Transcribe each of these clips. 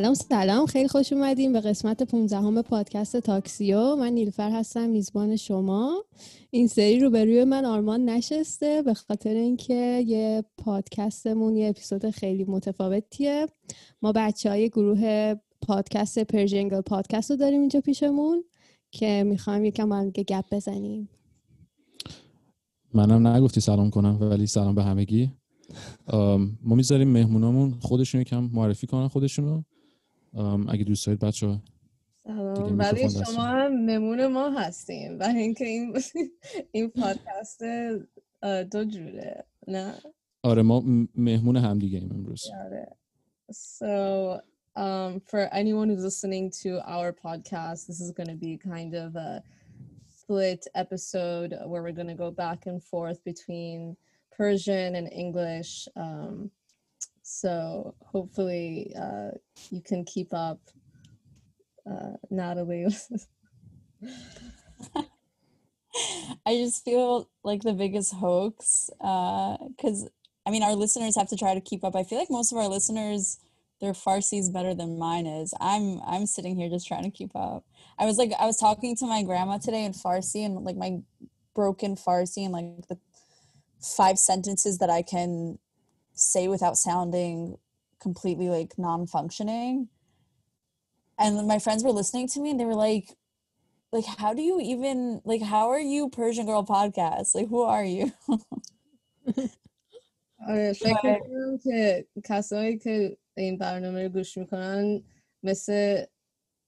سلام سلام. خیلی خوش اومدیم به قسمت 15 همه پادکست تاکسیو. من نیلفر هستم میزبان شما. این سری رو به روی من آرمان نشسته به خاطر اینکه یه پادکستمون یه اپیزود خیلی متفاوتیه. ما بچه های گروه پادکست پرژنگل پادکست رو داریم اینجا پیشمون که می‌خوایم یکم با گپ بزنیم. منم نگفتی سلام کنم ولی سلام به همگی. ما می‌ذاریم مهمونامون خودشون یکم معرفی کنن خودشونو. اگه دوست دارید بچه سلام ولی شما هم نمونه ما هستیم و اینکه این این پادکست دو جوره نه آره ما مهمون هم دیگه ایم امروز آره so um, for anyone who's listening to our podcast this is going to be kind of a split episode where we're going to go back and forth between Persian and English um, so hopefully uh, you can keep up, uh, Natalie. I just feel like the biggest hoax because uh, I mean our listeners have to try to keep up. I feel like most of our listeners their Farsi is better than mine is. I'm I'm sitting here just trying to keep up. I was like I was talking to my grandma today in Farsi and like my broken Farsi and like the five sentences that I can say without sounding completely like non-functioning and my friends were listening to me and they were like like how do you even like how are you persian girl podcast like who are you آره فکر کنم که کسایی که این برنامه رو گوش میکنن مثل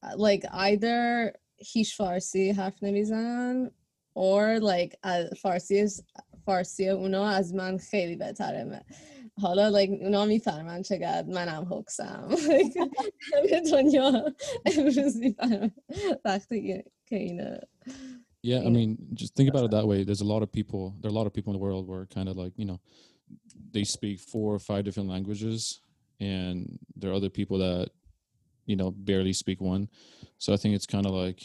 like either هیچ فارسی حرف نمیزنن or like فارسی فارسی اونا از من خیلی بهتره حالا like اونا میفهمن چقدر منم هوکسم همه دنیا امروز میفهمن وقتی که اینه Yeah, I mean, just think about it that way. There's a lot of people. There are a lot of people in the world where kind of like you know, they speak four or five different languages, and there are other people that you know barely speak one. So I think it's kind of like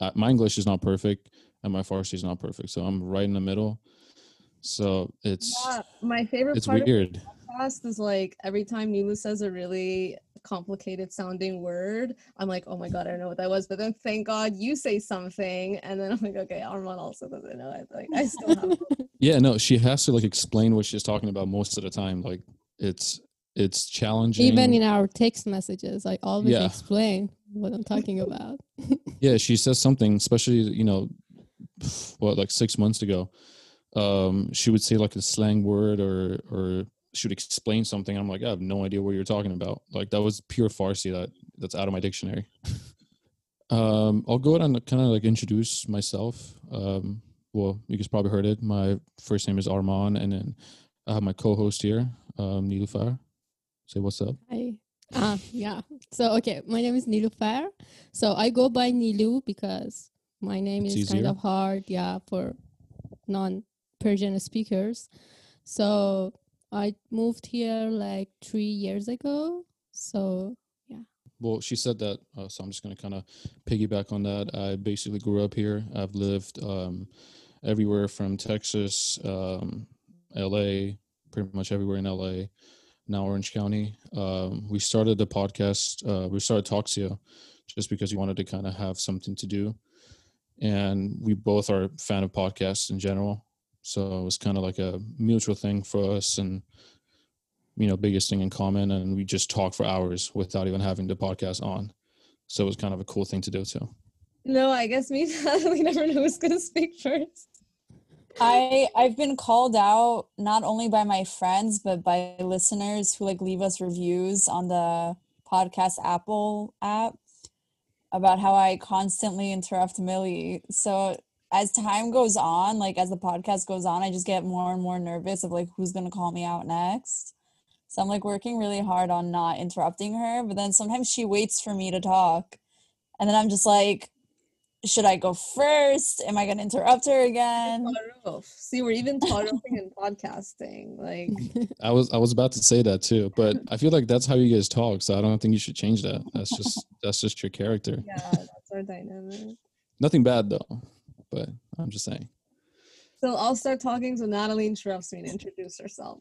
uh, my English is not perfect, and my Farsi is not perfect. So I'm right in the middle. So it's yeah, my favorite it's part weird. of the podcast is like every time Nilu says a really complicated sounding word, I'm like, oh my god, I don't know what that was. But then thank God you say something, and then I'm like, okay, Arman also doesn't know it. Like I still have. yeah, no, she has to like explain what she's talking about most of the time. Like it's it's challenging. Even in our text messages, I always yeah. explain what I'm talking about. yeah, she says something, especially you know, what like six months ago um, she would say like a slang word or or she would explain something. I'm like, I have no idea what you're talking about. Like that was pure Farsi that that's out of my dictionary. um, I'll go ahead and kind of like introduce myself. Um, well, you guys probably heard it. My first name is Arman, and then I have my co-host here, um, Nilufar. Say what's up. Hi. Ah, yeah. So okay, my name is Nilufar. So I go by Nilu because my name it's is easier. kind of hard, yeah, for non Persian speakers. So I moved here like three years ago. So yeah. Well, she said that, uh, so I'm just going to kind of piggyback on that. I basically grew up here. I've lived um, everywhere from Texas, um, LA, pretty much everywhere in LA, now Orange County. Um, we started the podcast, uh, we started Talksio just because we wanted to kind of have something to do. And we both are fan of podcasts in general. So it was kind of like a mutual thing for us and you know, biggest thing in common and we just talk for hours without even having the podcast on. So it was kind of a cool thing to do too. No, I guess me we never know who's gonna speak first. I I've been called out not only by my friends but by listeners who like leave us reviews on the podcast Apple app about how I constantly interrupt Millie. So as time goes on, like as the podcast goes on, I just get more and more nervous of like who's gonna call me out next. So I'm like working really hard on not interrupting her, but then sometimes she waits for me to talk. And then I'm just like, should I go first? Am I gonna interrupt her again? See, we're even talking in podcasting. Like I was I was about to say that too, but I feel like that's how you guys talk, so I don't think you should change that. That's just that's just your character. Yeah, that's our dynamic. Nothing bad though but I'm just saying. So I'll start talking so Natalie interrupts me to introduce herself.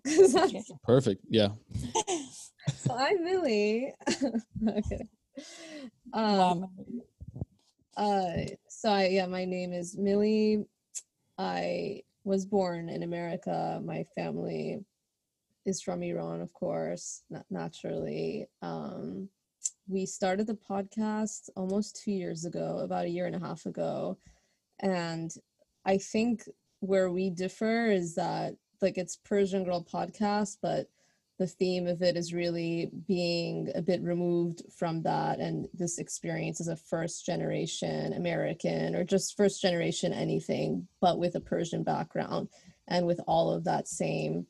Perfect. Yeah. so I'm Millie. okay. Um, uh, so I, yeah, my name is Millie. I was born in America. My family is from Iran, of course, na- naturally. Um, we started the podcast almost two years ago, about a year and a half ago. And I think where we differ is that, like, it's Persian Girl podcast, but the theme of it is really being a bit removed from that and this experience as a first generation American or just first generation anything, but with a Persian background and with all of that same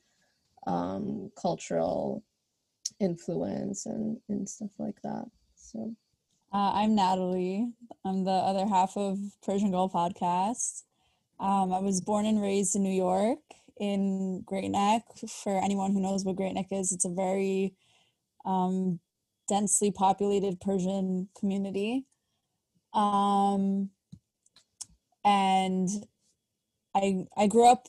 um, cultural influence and, and stuff like that. So, Uh, I'm Natalie. I'm the other half of Persian Girl Podcast. Um, I was born and raised in New York, in Great Neck. For anyone who knows what Great Neck is, it's a very um, densely populated Persian community. Um, and I I grew up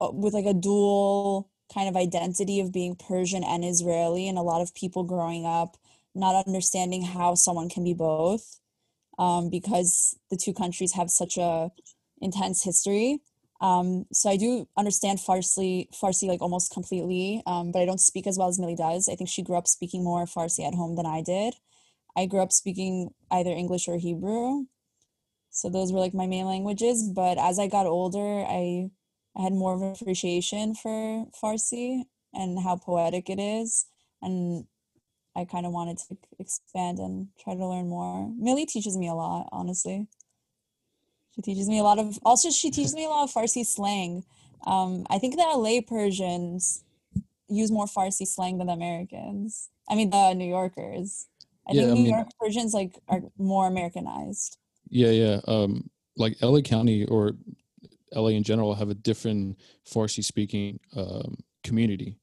uh, with like a dual kind of identity of being Persian and Israeli, and a lot of people growing up not understanding how someone can be both um, because the two countries have such a intense history. Um, so I do understand Farsi, Farsi like almost completely, um, but I don't speak as well as Millie does. I think she grew up speaking more Farsi at home than I did. I grew up speaking either English or Hebrew. So those were like my main languages. But as I got older, I I had more of an appreciation for Farsi and how poetic it is. And I kind of wanted to expand and try to learn more. Millie teaches me a lot, honestly. She teaches me a lot of, also, she teaches me a lot of Farsi slang. Um, I think the LA Persians use more Farsi slang than the Americans. I mean, the New Yorkers. I Yeah, think I New mean- York Persians like are more Americanized. Yeah, yeah. Um, like LA County or LA in general have a different Farsi speaking um, community.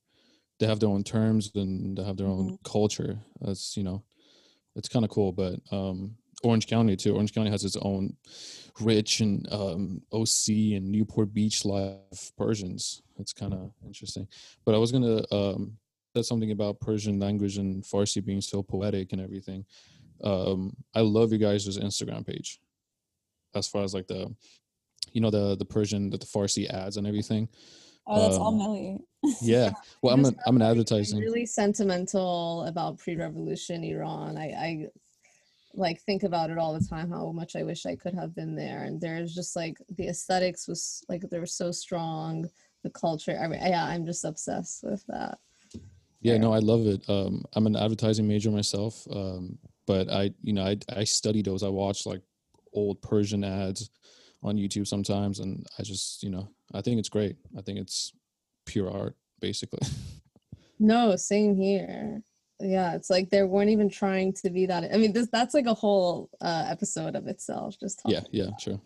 They have their own terms and they have their own culture. That's you know, it's kind of cool. But um, Orange County too. Orange County has its own rich and um, OC and Newport Beach live Persians. It's kind of interesting. But I was gonna um, say something about Persian language and Farsi being so poetic and everything. Um, I love you guys' Instagram page. As far as like the, you know the the Persian the, the Farsi ads and everything. Oh, that's all Um, Millie. Yeah. Well, I'm an I'm an I'm advertising. really sentimental about pre-revolution Iran. I, I like think about it all the time how much I wish I could have been there. And there's just like the aesthetics was like they were so strong, the culture. I mean, yeah, I'm just obsessed with that. Yeah, no, I love it. Um, I'm an advertising major myself, um, but I, you know, I I study those. I watch like old Persian ads on YouTube sometimes, and I just, you know, I think it's great. I think it's pure art, basically. No, same here. Yeah, it's like they weren't even trying to be that. I mean, this that's like a whole uh, episode of itself. Just yeah, talking yeah, sure.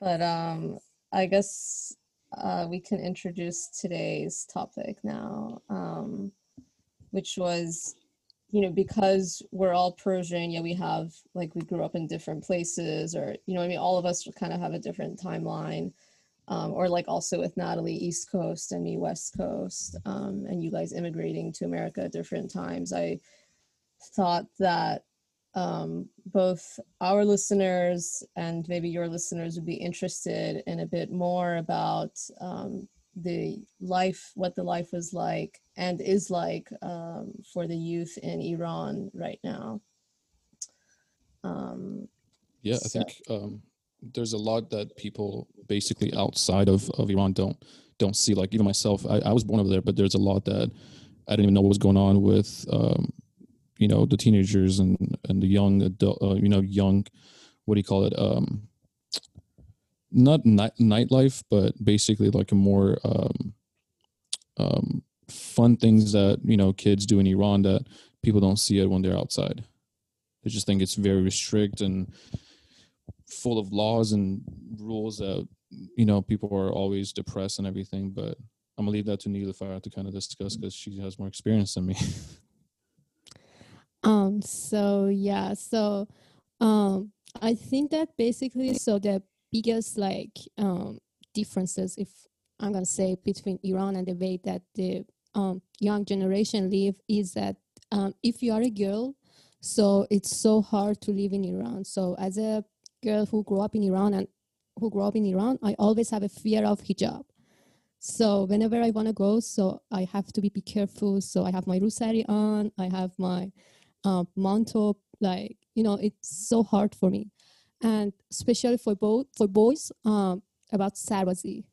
But um, I guess uh, we can introduce today's topic now, um, which was, you know, because we're all Persian, yeah, we have like we grew up in different places, or you know, I mean, all of us kind of have a different timeline, um, or like also with Natalie, East Coast and me, West Coast, um, and you guys immigrating to America at different times. I thought that um, both our listeners and maybe your listeners would be interested in a bit more about um, the life, what the life was like and is like um, for the youth in Iran right now. Um, Yeah, I So- think um, there's a lot that people basically outside of, of Iran don't don't see. Like even myself, I, I was born over there, but there's a lot that I didn't even know what was going on with, um, you know, the teenagers and and the young adult, uh, you know, young, what do you call it? Um, not night nightlife, but basically like a more um, um, fun things that you know kids do in Iran that people don't see it when they're outside. They just think it's very strict and full of laws and rules that you know people are always depressed and everything. But I'm gonna leave that to Nilufar to kind of discuss because she has more experience than me. Um, so yeah, so um I think that basically so the biggest like um, differences, if I'm gonna say, between Iran and the way that the um, young generation live is that um, if you are a girl, so it's so hard to live in Iran. So as a girl who grew up in Iran and who grew up in Iran, I always have a fear of hijab. So whenever I want to go, so I have to be, be careful. So I have my rusari on, I have my uh, manto, like you know, it's so hard for me, and especially for both for boys um, about sarbazi.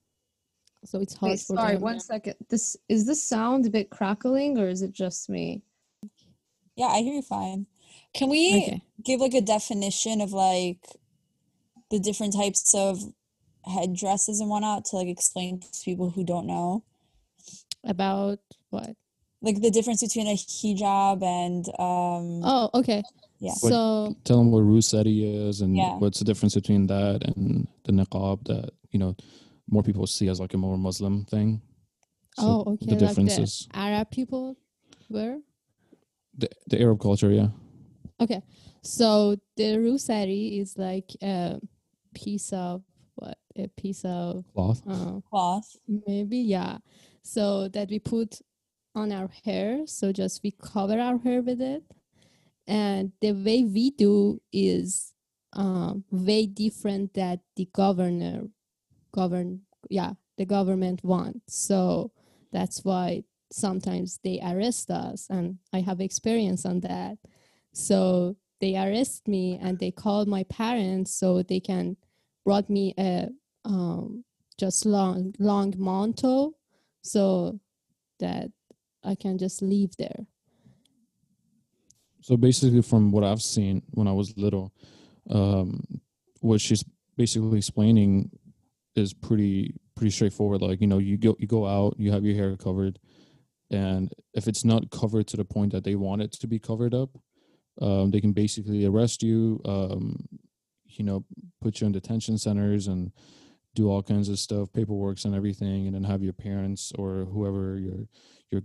So it's hard. Wait, for sorry, them. one second. This is this sound a bit crackling or is it just me? Yeah, I hear you fine. Can we Okay. give like a definition of like the different types of headdresses and whatnot to like explain to people who don't know? About what? Like the difference between a hijab and um Oh, okay. Yeah. What- So Tell them what Rusari is and Yeah. what's the difference between that and the niqab that you know more people see as like a more Muslim thing. So oh, okay. The like the differences, Arab people were the, the Arab culture, yeah. okay. So the rusari is like a piece of what? A piece of Cloth. uh, cloth. maybe yeah. So that we put on our hair. So just we cover our hair with it, and the way we do is um, way different that the governor govern yeah the government wants. So that's why sometimes they arrest us, and I have experience on that. So they arrest me and they call my parents so they can brought me a um, just long long mantle so that I can just leave there. So basically, from what I've seen when I was little, um, what she's basically explaining is pretty pretty straightforward. Like you know, you go you go out, you have your hair covered, and if it's not covered to the point that they want it to be covered up, um, they can basically arrest you. Um, you know, put you in detention centers and do all kinds of stuff, paperwork and everything, and then have your parents or whoever your your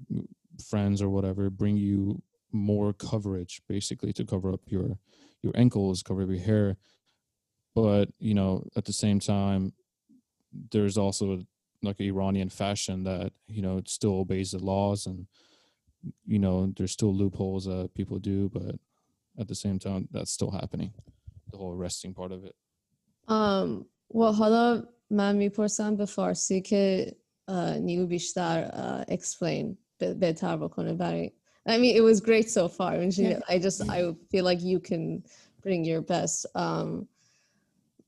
friends or whatever bring you more coverage basically to cover up your your ankles cover up your hair but you know at the same time there's also like a iranian fashion that you know it still obeys the laws and you know there's still loopholes that people do but at the same time that's still happening the whole arresting part of it Um, و حالا من میپرسم به فارسی که uh, نیو بیشتر uh, explain به- بهتر بکنه برای I mean it was great so far and she. I just I feel like you can bring your best um,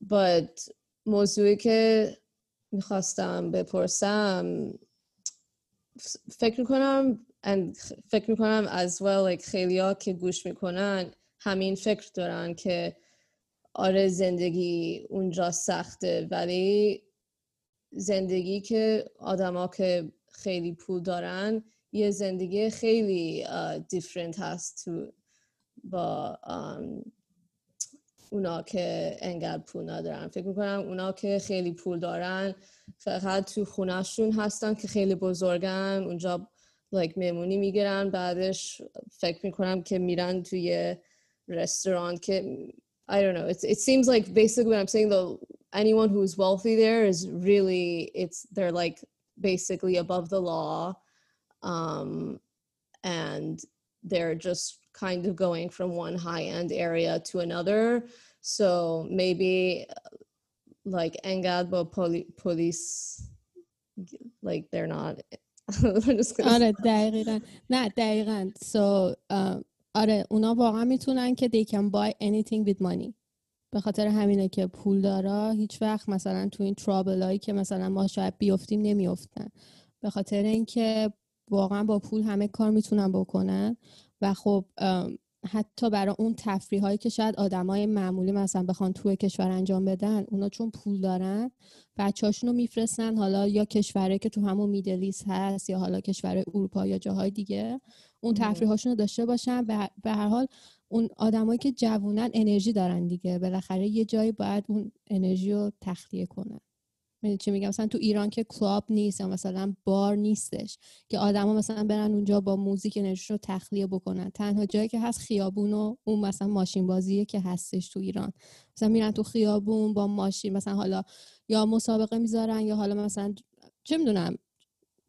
but موضوعی که می‌خواستم بپرسم فکر می‌کنم and فکر می‌کنم as well like خیلی ها که گوش می‌کنن همین فکر دارن که آره زندگی اونجا سخته ولی زندگی که آدما که خیلی پول دارن یه زندگی خیلی دیفرنت هست تو با اونا که انقدر پول ندارن فکر می‌کنم اونا که خیلی پول دارن فقط تو خونهشون هستن که خیلی بزرگن اونجا like مهمونی می‌گیرن بعدش فکر می‌کنم که میرن توی رستوران که I don't know. It's it seems like basically what I'm saying though, anyone who's wealthy there is really it's they're like basically above the law. Um and they're just kind of going from one high end area to another. So maybe uh, like Engad but poli- police like they're not I'm just gonna آره دقیقا نه دقیقا so um, آره اونا واقعا میتونن که they can buy anything with money به خاطر همینه که پول دارا هیچ وقت مثلا تو این ترابل هایی که مثلا ما شاید بیفتیم نمیافتن به خاطر اینکه واقعا با پول همه کار می‌تونن بکنن و خب حتی برای اون تفریح هایی که شاید آدمای معمولی مثلا بخوان توی کشور انجام بدن اونا چون پول دارن بچه‌هاشون رو میفرستن حالا یا کشوره که تو همون میدلیس هست یا حالا کشور اروپا یا جاهای دیگه اون مهم. تفریحاشون رو داشته باشن به به هر حال اون آدمایی که جوونن انرژی دارن دیگه بالاخره یه جایی باید اون انرژی رو تخلیه کنن می‌دونی چی میگم؟ مثلا تو ایران که کلاب نیست یا مثلا بار نیستش که آدما مثلا برن اونجا با موزیک انرژیشون رو تخلیه بکنن. تنها جایی که هست خیابون و اون مثلا ماشین بازیه که هستش تو ایران. مثلا میرن تو خیابون با ماشین مثلا حالا یا مسابقه می‌ذارن یا حالا مثلا چه می‌دونم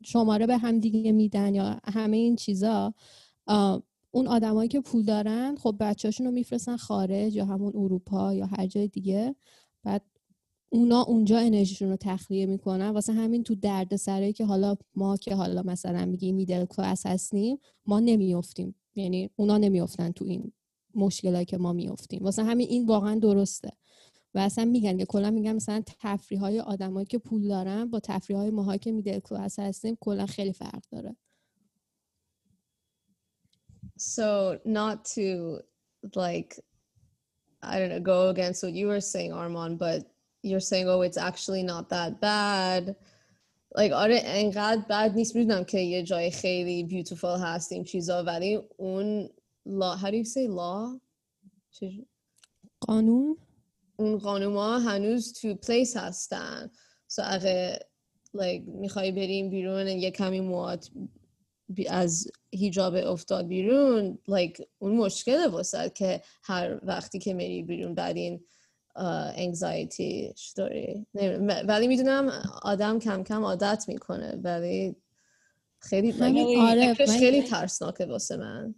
شماره به هم دیگه میدن یا همه این چیزا اون آدمایی که پول دارن خب بچه‌هاشون رو میفرستن خارج یا همون اروپا یا هر جای دیگه. بعد اونا اونجا انرژیشون رو تخلیه می‌کنن. واسه همین تو درد سرایی که حالا ما که حالا مثلا میگیم میدل کلاس هستیم ما نمیافتیم. یعنی اونا نمیافتن تو این مشکلایی که ما میافتیم. واسه همین این واقعا درسته. و اصلا میگن که کلا میگن مثلا تفریح های آدمایی که پول دارن با تفریح های ماهایی که میدل کلاس هستیم کلا خیلی فرق داره. So not to like I don't know go against what you were saying Armand but you're saying oh it's actually not that bad. Like آره انقدر بد نیست. می‌دونم که یه جای خیلی beautiful هست این چیزا ولی اون law how do you say law قانون؟ اون قانوما هنوز تو پلیس هستن. So اگه like می‌خوای بریم بیرون یه کمی موات بی- از هیجاب افتاد بیرون like اون مشکل واسه که هر وقتی که میری بیرون بعد این انگزایتی داری نمی‌دونم. ولی میدونم آدم کم کم عادت میکنه ولی خیلی like همین آره فکرش من- خیلی ترسناکه واسه من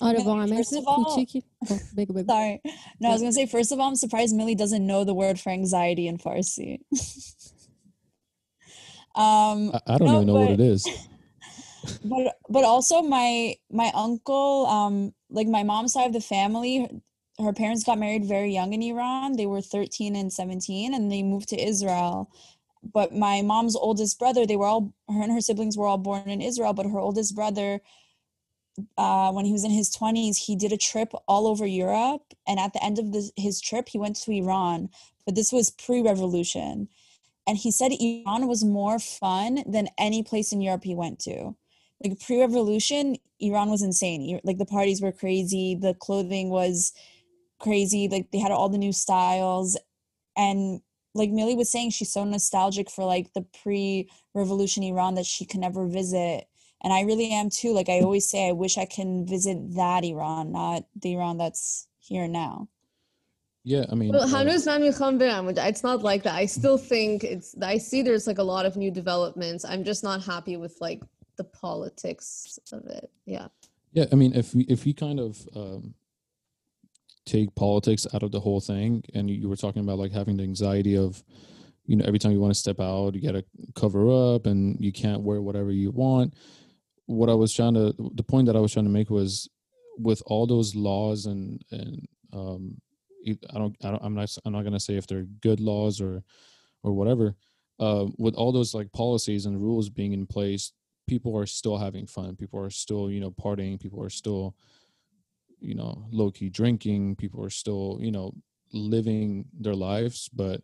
آره من واقعا من first یه of all- کوچیکی خب، بگو بگو Sorry. No, I was gonna say first of all, I'm surprised Millie doesn't know the word for anxiety in Farsi. um, I, I don't No, even know what but- it is. but but also my my uncle, um, like my mom's side of the family, her- parents got married very young in Iran. They were 13 and 17, and they moved to Israel. But my mom's oldest brother, they were all her and her siblings were all born in Israel. But her oldest brother, uh, when he was in his 20s, he did a trip all over Europe. And at the end of this, his trip, he went to Iran. But this was pre revolution. And he said Iran was more fun than any place in Europe he went to. Like pre revolution, Iran was insane. Like the parties were crazy, the clothing was crazy. Like they had all the new styles. And like Millie was saying, she's so nostalgic for like the pre revolution Iran that she can never visit. And I really am too. Like I always say, I wish I can visit that Iran, not the Iran that's here now. Yeah, I mean, well, uh, it's not like that. I still think it's. I see there's like a lot of new developments. I'm just not happy with like the politics of it. Yeah. Yeah, I mean, if we if we kind of um, take politics out of the whole thing, and you, were talking about like having the anxiety of, you know, every time you want to step out, you got to cover up, and you can't wear whatever you want. What I was trying to, the point that I was trying to make was, with all those laws and and um, I don't, I don't, I'm not, I'm not gonna say if they're good laws or, or whatever. Uh, with all those like policies and rules being in place, people are still having fun. People are still, you know, partying. People are still, you know, low key drinking. People are still, you know, living their lives. But,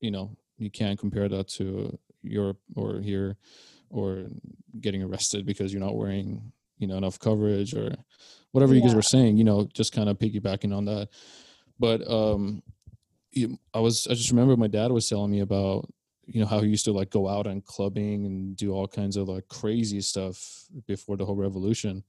you know, you can't compare that to Europe or here or getting arrested because you're not wearing, you know, enough coverage or whatever you guys were saying, you know, just kind of piggybacking on that. But, um, I was, I just remember my dad was telling me about you know how he used to like go out and clubbing and do all kinds of like crazy stuff before the whole revolution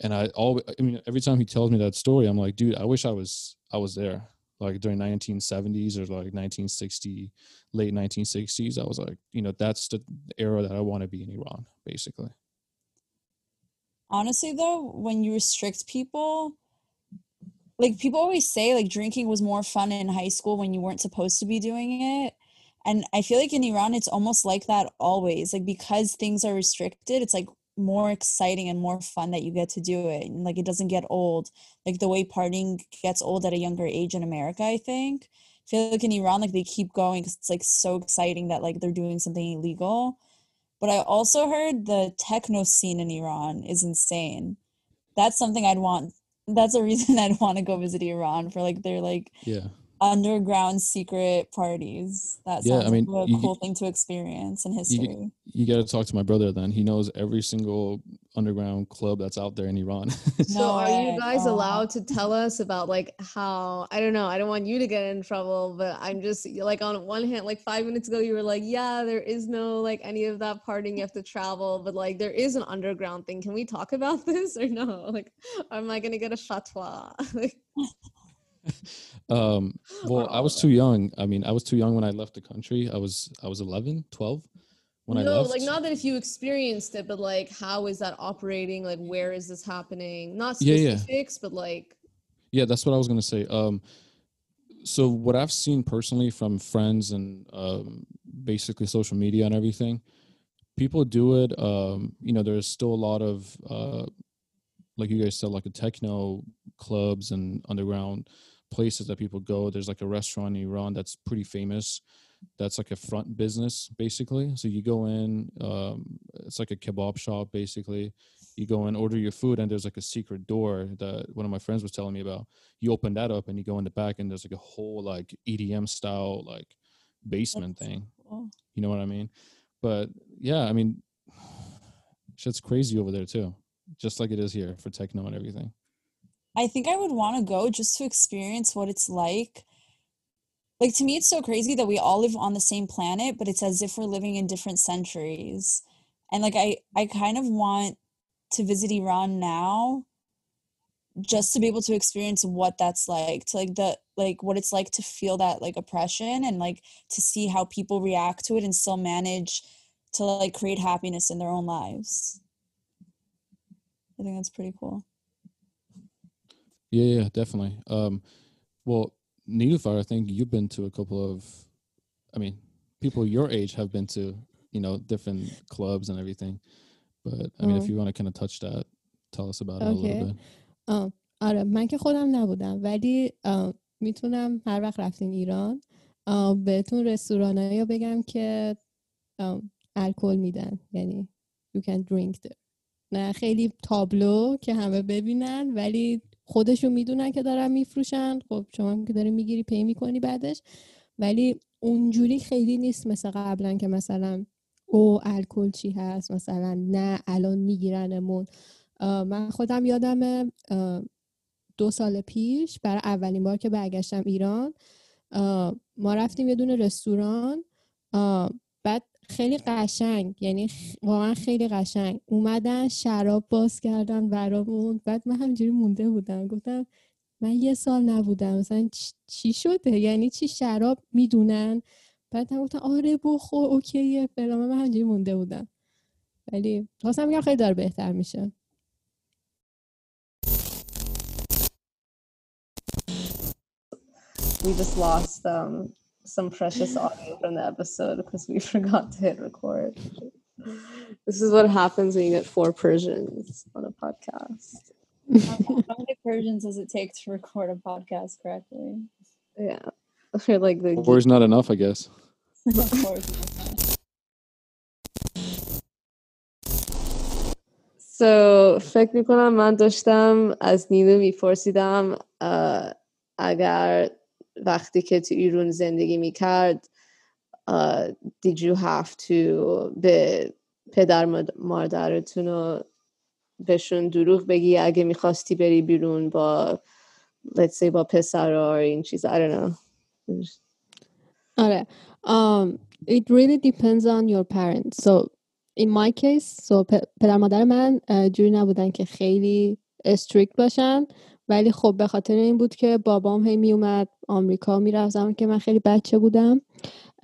and i all i mean every time he tells me that story i'm like dude i wish i was i was there like during 1970s or like 1960 late 1960s i was like you know that's the era that i want to be in iran basically Honestly, though, when you restrict people, like people always say, like drinking was more fun in high school when you weren't supposed to be doing it. And I feel like in Iran, it's almost like that always. Like because things are restricted, it's like more exciting and more fun that you get to do it. And like it doesn't get old. Like the way partying gets old at a younger age in America, I think. I feel like in Iran, like they keep going because it's like so exciting that like they're doing something illegal. But I also heard the techno scene in Iran is insane. That's something I'd want. That's a reason I'd want to go visit Iran for like their like yeah underground secret parties. That Yeah, I mean, like a you- cool thing to experience in history. you got to talk to my brother then. He knows every single underground club that's out there in Iran. So No are you guys Oh. allowed to tell us about like how I don't know, I don't want you to get in trouble, but I'm just like on one hand, like five minutes ago you were like, Yeah, there is no like any of that partying, you have to travel, but like there is an underground thing. Can we talk about this or no? Like am I gonna get a fatwa? like um, well, I was too young. I mean, I was too young when I left the country. I was I was 11, 12 when I no, like not that if you experienced it, but like how is that operating? Like where is this happening? Not Yeah, yeah. specifics, but like Yeah, that's what I was gonna say. Um, so what I've seen personally from friends and um, basically social media and everything, people do it. Um, you know, there's still a lot of uh, like you guys said, like a techno clubs and underground places that people go. There's like a restaurant in Iran that's pretty famous. That's like a front business basically. So you go in, um, it's like a kebab shop basically. You go and order your food, and there's like a secret door that one of my friends was telling me about. You open that up and you go in the back, and there's like a whole like EDM style like basement That's thing. cool. You know what I mean? But yeah, I mean, shit's crazy over there too, just like it is here for techno and everything. I think I would want to go just to experience what it's like. Like to me, it's so crazy that we all live on the same planet, but it's as if we're living in different centuries. And like I, I kind of want to visit Iran now, just to be able to experience what that's like, to like the like what it's like to feel that like oppression and like to see how people react to it and still manage to like create happiness in their own lives. I think that's pretty cool. Yeah, yeah, definitely. Um, well, Nilufar, I think you've been to a couple of, I mean, people your age have been to, you know, different clubs and everything. But I mean, if Oh. you want to kind of touch that, tell us about it a Okay. little bit. آه، آره من که خودم نبودم ولی آه، میتونم هر وقت رفتین ایران آه، بهتون رستورانایی رو بگم که آه، الکل میدن یعنی you can drink there نه خیلی تابلو که همه ببینن ولی خودشون می‌دونن که دارن میفروشن. خب شما هم که داری می‌گیری پی می‌کنی بعدش. ولی اونجوری خیلی نیست مثل قبلا که مثلا او الکل چی هست؟ مثلا نه الان میگیرنمون. من خودم یادمه آه، دو سال پیش برای اولین بار که برگشتم ایران ما رفتیم یه دونه رستوران. خیلی قشنگ. یعنی واقعا خیلی قشنگ. اومدن شراب باز کردن برامون بعد من همینجوری مونده بودم. گفتم من یه سال نبودم. مثلا چی شده؟ یعنی چی شراب می‌دونن؟ بعد هم گفتن آره بخور اوکیه. فلان من همینجوری مونده بودم. ولی خواستم بگم خیلی داره بهتر میشه. We just lost um some precious audio from the episode because we forgot to hit record. This is what happens when you get four Persians on a podcast. How many Persians does it take to record a podcast correctly? Yeah. We're like the Or is not enough, I guess. of course. it's not. So فکر میکنم من داشتم از نیلو میپرسیدم اه، اگر وقتی که تو ایران زندگی می‌کرد did you have to به پدر ماد- مادرتون رو بهشون دروغ بگی؟ اگه می‌خواستی بری بیرون با let's say با پسر این چیز I don't know. آره. um, it really depends on your parents. So in my case so پدر مادر من جوری نبودن که خیلی strict باشن. ولی خب به خاطر این بود که بابام هی میومد آمریکا می‌رفت زمان که من خیلی بچه بودم.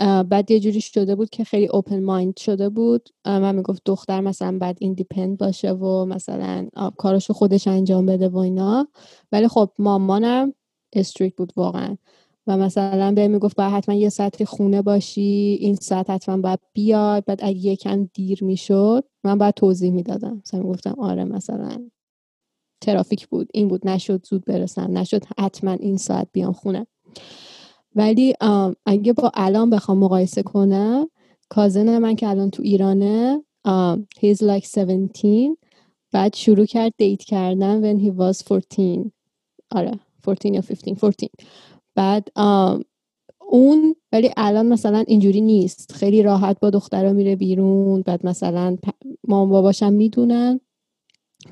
بعد یه جوری شده بود که خیلی اوپن مایند شده بود. من می‌گفت دختر مثلا بعد ایندیپند باشه و مثلا کاراشو خودش انجام بده و اینا. ولی خب مامانم استریک بود واقعا. و مثلا به می‌گفت باید حتما یه ساعتی خونه باشی این ساعت حتما باید بیاد بعد اگه یکم دیر می‌شد من باید توضیح می‌دادم. مثلا می‌گفتم آره مثلا. ترافیک بود. این بود نشد زود برسم نشد حتما این ساعت بیام خونه. ولی اگه با الان بخوام مقایسه کنم کازن من که الان تو ایرانه he's like 17 بعد شروع کرد دیت کردن when he was 14 آره 14 یا 15 14 بعد اون ولی الان مثلا اینجوری نیست. خیلی راحت با دخترها میره بیرون بعد مثلا مام باباشم می‌دونن.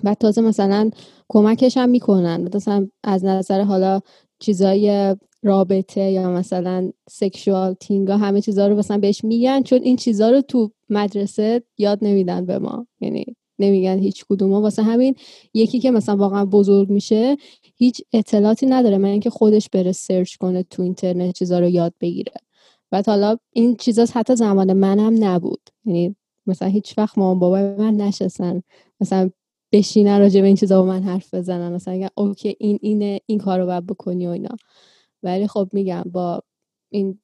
بعد تازه مثلا کمکش هم می‌کنن. مثلا از نظر حالا چیزای رابطه یا مثلا سکشوال تینگا همه چیزا رو مثلا بهش میگن چون این چیزا رو تو مدرسه یاد نمیدن به ما. یعنی نمیگن هیچ کدوم واسه همین یکی که مثلا واقعا بزرگ میشه هیچ اطلاعاتی نداره. من اینکه خودش بره سرچ کنه تو اینترنت چیزا رو یاد بگیره. بعد حالا این چیزا حتی زمان منم نبود. یعنی مثلا هیچ وقت مامان بابای من نشستن. مثلا بشینن راجع به این چیزا با من حرف بزنن. مثلا میگن اوکی این اینه این کارو باید بکنی و اینا. ولی خب میگم با این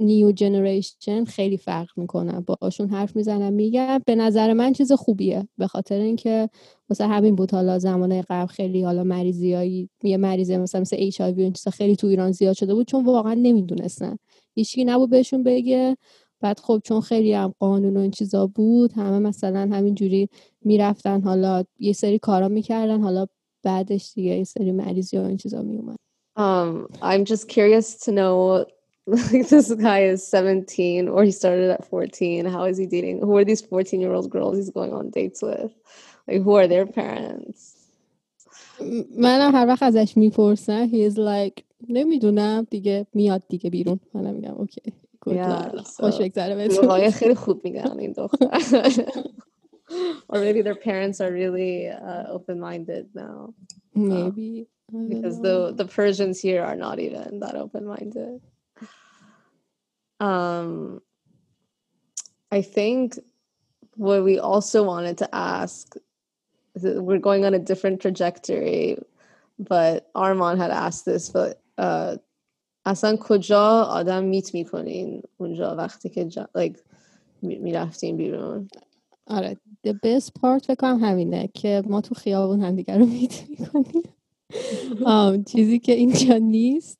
نیو جنریشن خیلی فرق می‌کنن باشون حرف می‌زنم. میگم به نظر من چیز خوبیه. به خاطر اینکه مثلا همین بود. حالا زمانه قبل خیلی حالا مریضیایی یه مریضه مثلا مثل ایچ آی این چیزا خیلی تو ایران زیاد شده بود چون واقعا نمی‌دونستن. هیچکی نبود بهشون بگه. بعد خب چون خیلی هم قانون و این چیزا بود همه مثلا همینجوری می‌رفتن حالا یه سری کارا می‌کردن حالا بعدش دیگه یه سری مریضی و این چیزا میومد Um, I'm just curious to know. Like this guy is 17, or he started at 14. How is he dating? Who are these 14 year old girls he's going on dates with? Like, who are their parents? منم هر وقت ازش می‌پرسم he is like نمی‌دونم دیگه میاد دیگه بیرون منم میگم اوکی good Yeah, luck خوش so- بگذره بهتون دروغای خیلی خوب میگن این دختر. or maybe their parents are really uh, open minded now maybe I don't because know. the the Persians here are not even that open minded. Um, I think what we also wanted to ask is that we're going on a different trajectory, but Armand had asked this, but uh, اصلا کجا آدم میت می‌کنین اونجا وقتی که جا... like می- می‌رفتین بیرون؟ آره the best part فکر همینه که ما تو خیابون همدیگه رو میت می‌کنیم. چیزی که اینجا نیست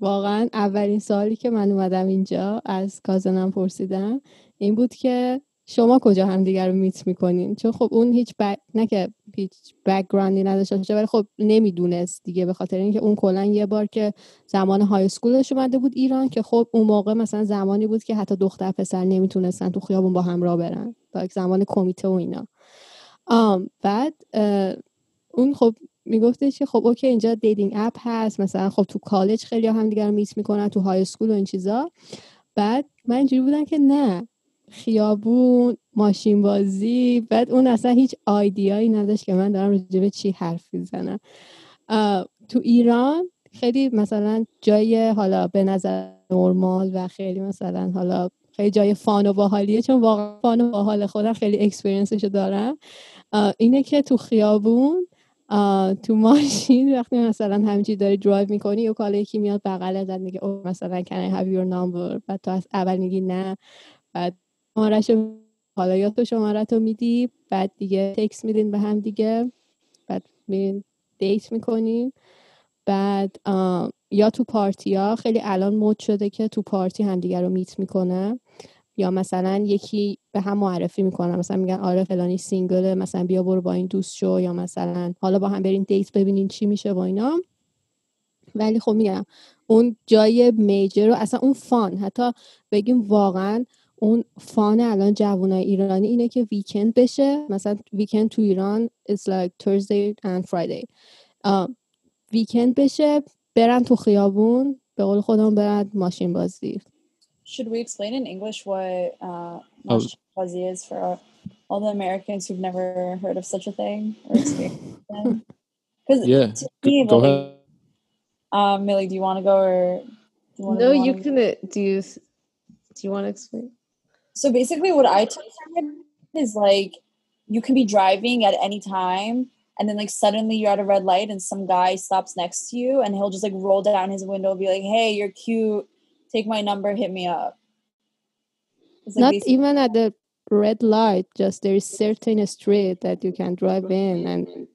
واقعا اولین سوالی که من اومدم اینجا از کازنم پرسیدم این بود که شما کجا همدیگه رو میت می‌کنین؟ چون خب اون هیچ بک... نه که هیچ بکگراندی نداشته ولی خب نمی‌دونست دیگه به خاطر اینکه اون کلا یه بار که زمان های اسکولش اومده بود ایران که خب اون موقع مثلا زمانی بود که حتی دختر پسر نمی‌تونستن تو خیابون با هم راه برن تا زمان کمیته و اینا. آم بعد اون خب میگفتش که خب اوکی اینجا دیتینگ اپ هست مثلا خب تو کالج خیلی هم دیگر رو میت می‌کنن تو های اسکول و این چیزا. بعد من اینجوری بودم که نه خیابون ماشین بازی بعد اون اصلا هیچ آیدیایی نداشت که من دارم راجع چی حرف می‌زنم. تو ایران خیلی مثلا جای حالا به نظر نرمال و خیلی مثلا حالا خیلی جای فان و باحالیه چون واقعا فان و باحال خودم خیلی اکسپریانسشو دارم. اینه که تو خیابون تو ماشین وقتی مثلا همینجوری داری درایو می‌کنی یا کالا یکی میاد بغل ازت میگه او مثلا can I your number بعد تو از اول میگی نه بعد شمارهشو حالا یا تو شماره تو میدی بعد دیگه تکس میدین به هم دیگه بعد میرین دیت می‌کنین. بعد یا تو پارتی ها خیلی الان مد شده که تو پارتی همدیگه رو میت می‌کنه. یا مثلا یکی به هم معرفی می‌کنن مثلا میگن آره فلانی سینگله مثلا بیا برو با این دوست شو. یا مثلا حالا با هم برین دیت ببینین چی میشه با اینا. ولی خب میگم اون جای میجر رو اصلا اون فان حتی بگیم واقعا اون فان الان جوانای ایرانی اینه که ویکند بشه مثلا ویکند تو ایران it's like Thursday and Friday آم، ویکند بشه برن تو خیابون به قول خودمون برن ماشین بازی Should we explain in English what uh, Oh. Mosh Fuzzy is for all, all the Americans who've never heard of such a thing or experienced it? Because Yeah, to g- me, go like, ahead. um, Millie, do you want to go or do you want no you can uh, do you do you want to explain So basically, what I took from it is like you can be driving at any time, and then like suddenly you're at a red light, and some guy stops next to you, and he'll just like roll down his window, and be like, "Hey, you're cute. Take my number. Hit me up." It's not basically- even at the red light just there is certain street that you can drive in and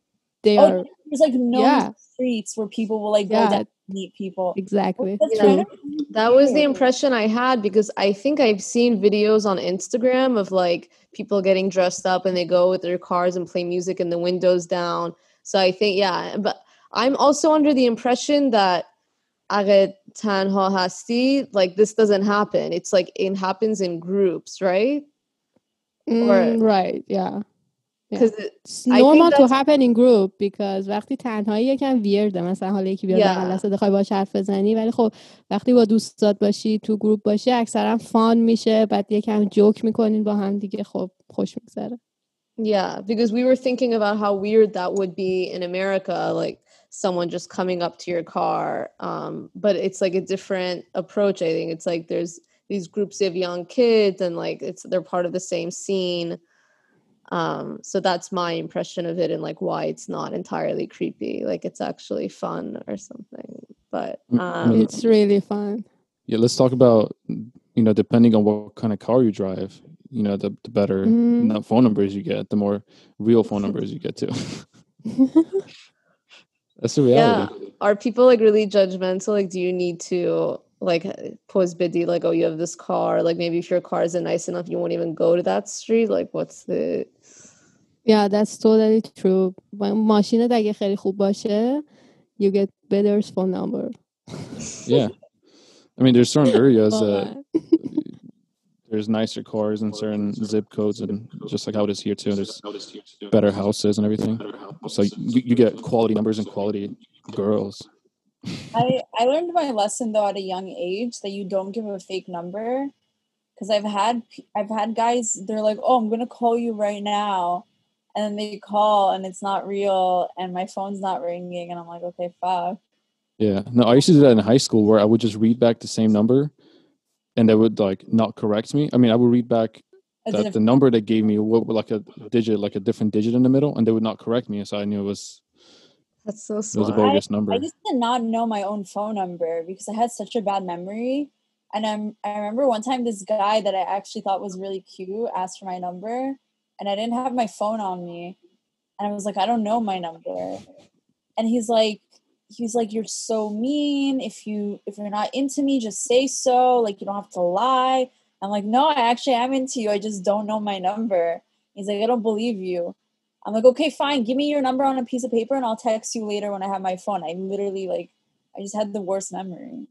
they oh, are there's like no yeah. streets where people will like go Yeah. down meet people. Exactly. Yeah. That was the impression I had because I think I've seen videos on Instagram of like people getting dressed up and they go with their cars and play music and the windows down. So I think, yeah, but I'm also under the impression that Are tanha hasti, like this doesn't happen. It's like it happens in groups, right? Mm, or, right, yeah. It's I think normal to that's- happen in group because وقتی تنهایی یکم ویرده مثلا حالا یکی بیاد Yeah. بغل دستت بخوای باهاش حرف بزنی ولی خب وقتی با دوستات باشی تو گروپ باشی اکثرا فان میشه بعد یکم جوک میکنین با هم دیگه خب خوش میگذره Yeah, because we were thinking about how weird that would be in America, like someone just coming up to your car. Um, but it's like a different approach. I think it's like there's these groups of young kids, and like it's they're part of the same scene. Um, so that's my impression of it, and like why it's not entirely creepy. Like it's actually fun or something. But Mm, um, Mm. it's really fun Yeah, let's talk about you know depending on what kind of car you drive. You know, the the better not phone numbers you get, the more real phone numbers you get too. That's the reality. yeah. are people like really judgmental? Like, do you need to like pose biddy like, oh, you have this car? Like, maybe if your car isn't nice enough, you won't even go to that street. Like, what's the Yeah, that's totally true. با- ماشینت اگه خیلی خوب باشه you get better phone number. Yeah. I mean, there's certain areas that واقعا. there's nicer cars in certain zip codes, and just like how it is here too. There's better houses and everything. So you, you get quality numbers and quality girls. I I learned my lesson though at a young age that you don't give a fake number because I've had I've had guys they're like oh I'm gonna call you right now and then they call and it's not real and my phone's not ringing and I'm like okay fuck Yeah. No, I used to do that in high school where I would just read back the same number, and they would like not correct me. I mean, I would read back that the number they gave me what like a digit, like a different digit in the middle, and they would not correct me, so I knew it was that's so it was a smart. bogus number. I just did not know my own phone number because I had such a bad memory. And I'm I remember one time this guy that I actually thought was really cute asked for my number and I didn't have my phone on me. And I was like, I don't know my number. And he's like, he's like, You're so mean. If you if you're not into me, just say so. Like you don't have to lie. I'm like, no, I actually am into you. I just don't know my number. He's like, I don't believe you. I'm like, okay, fine. Give me your number on a piece of paper and I'll text you later when I have my phone. I literally like, I just had the worst memory.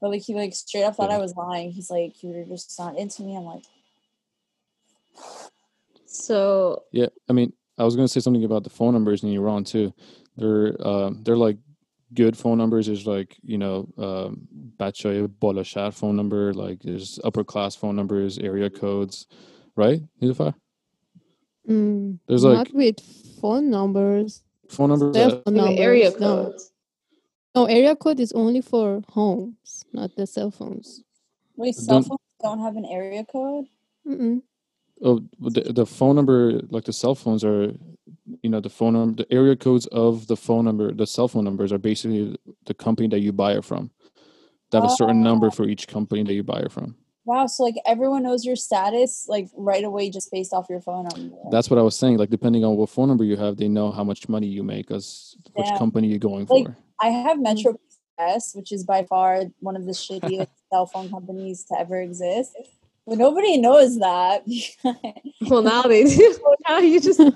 But like, he like straight up thought Yeah. I was lying. He's like, you're just not into me. I'm like, So Yeah, I mean, I was gonna say something about the phone numbers in Iran too. They're um, they're like good phone numbers. There's like you know, um, bachoy bolashar phone number. Like there's upper class phone numbers, area codes, right? Nilufar? Mm, There's not with phone numbers. phone numbers. Cell phone like the area numbers, no. codes. No, area code is only for homes, not the cell phones. wait, cell Don't- phones don't have an area code? Mm-mm. oh, the the phone number, like the cell phones are, you know, the phone number, the area codes of the phone number, the cell phone numbers are basically the company that you buy it from. They have a certain number for each company that you buy it from. Wow. So like everyone knows your status like right away just based off your phone number. That's what I was saying. Like depending on what phone number you have, they know how much money you make as which Yeah. company you're going Like, for. I have mm-hmm. Metro PCS, which is by far one of the shittiest cell phone companies to ever exist. But nobody knows that. Well, now they do. now you just Now,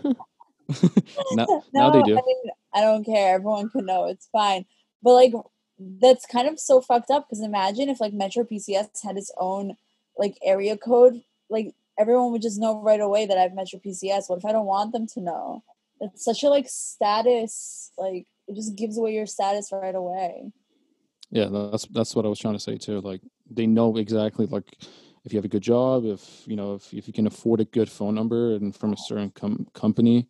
no, now they do. I, mean, I don't care. Everyone can know. It's fine. But like, that's kind of so fucked up because imagine if like Metro PCS had its own like area code, like everyone would just know right away that I have Metro PCS. What if I don't want them to know? It's such a like status, like it just gives away your status right away. Yeah, that's that's what I was trying to say too. Like they know exactly like if you have a good job, if you know if, if you can afford a good phone number and from a certain com- company,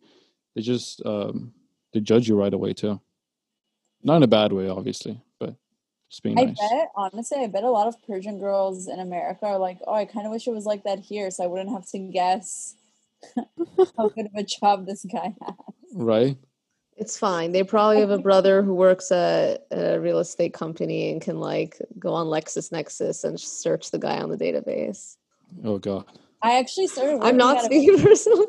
they just um, they judge you right away too. Not in a bad way, obviously, just being I nice. bet, honestly, I bet a lot of Persian girls in America are like, oh, I kind of wish it was like that here so I wouldn't have to guess how good of a job this guy has. Right? It's fine. They probably have a brother who works at a real estate company and can like go on LexisNexis and search the guy on the database. Oh god. I actually started I'm not at a- speaking personal.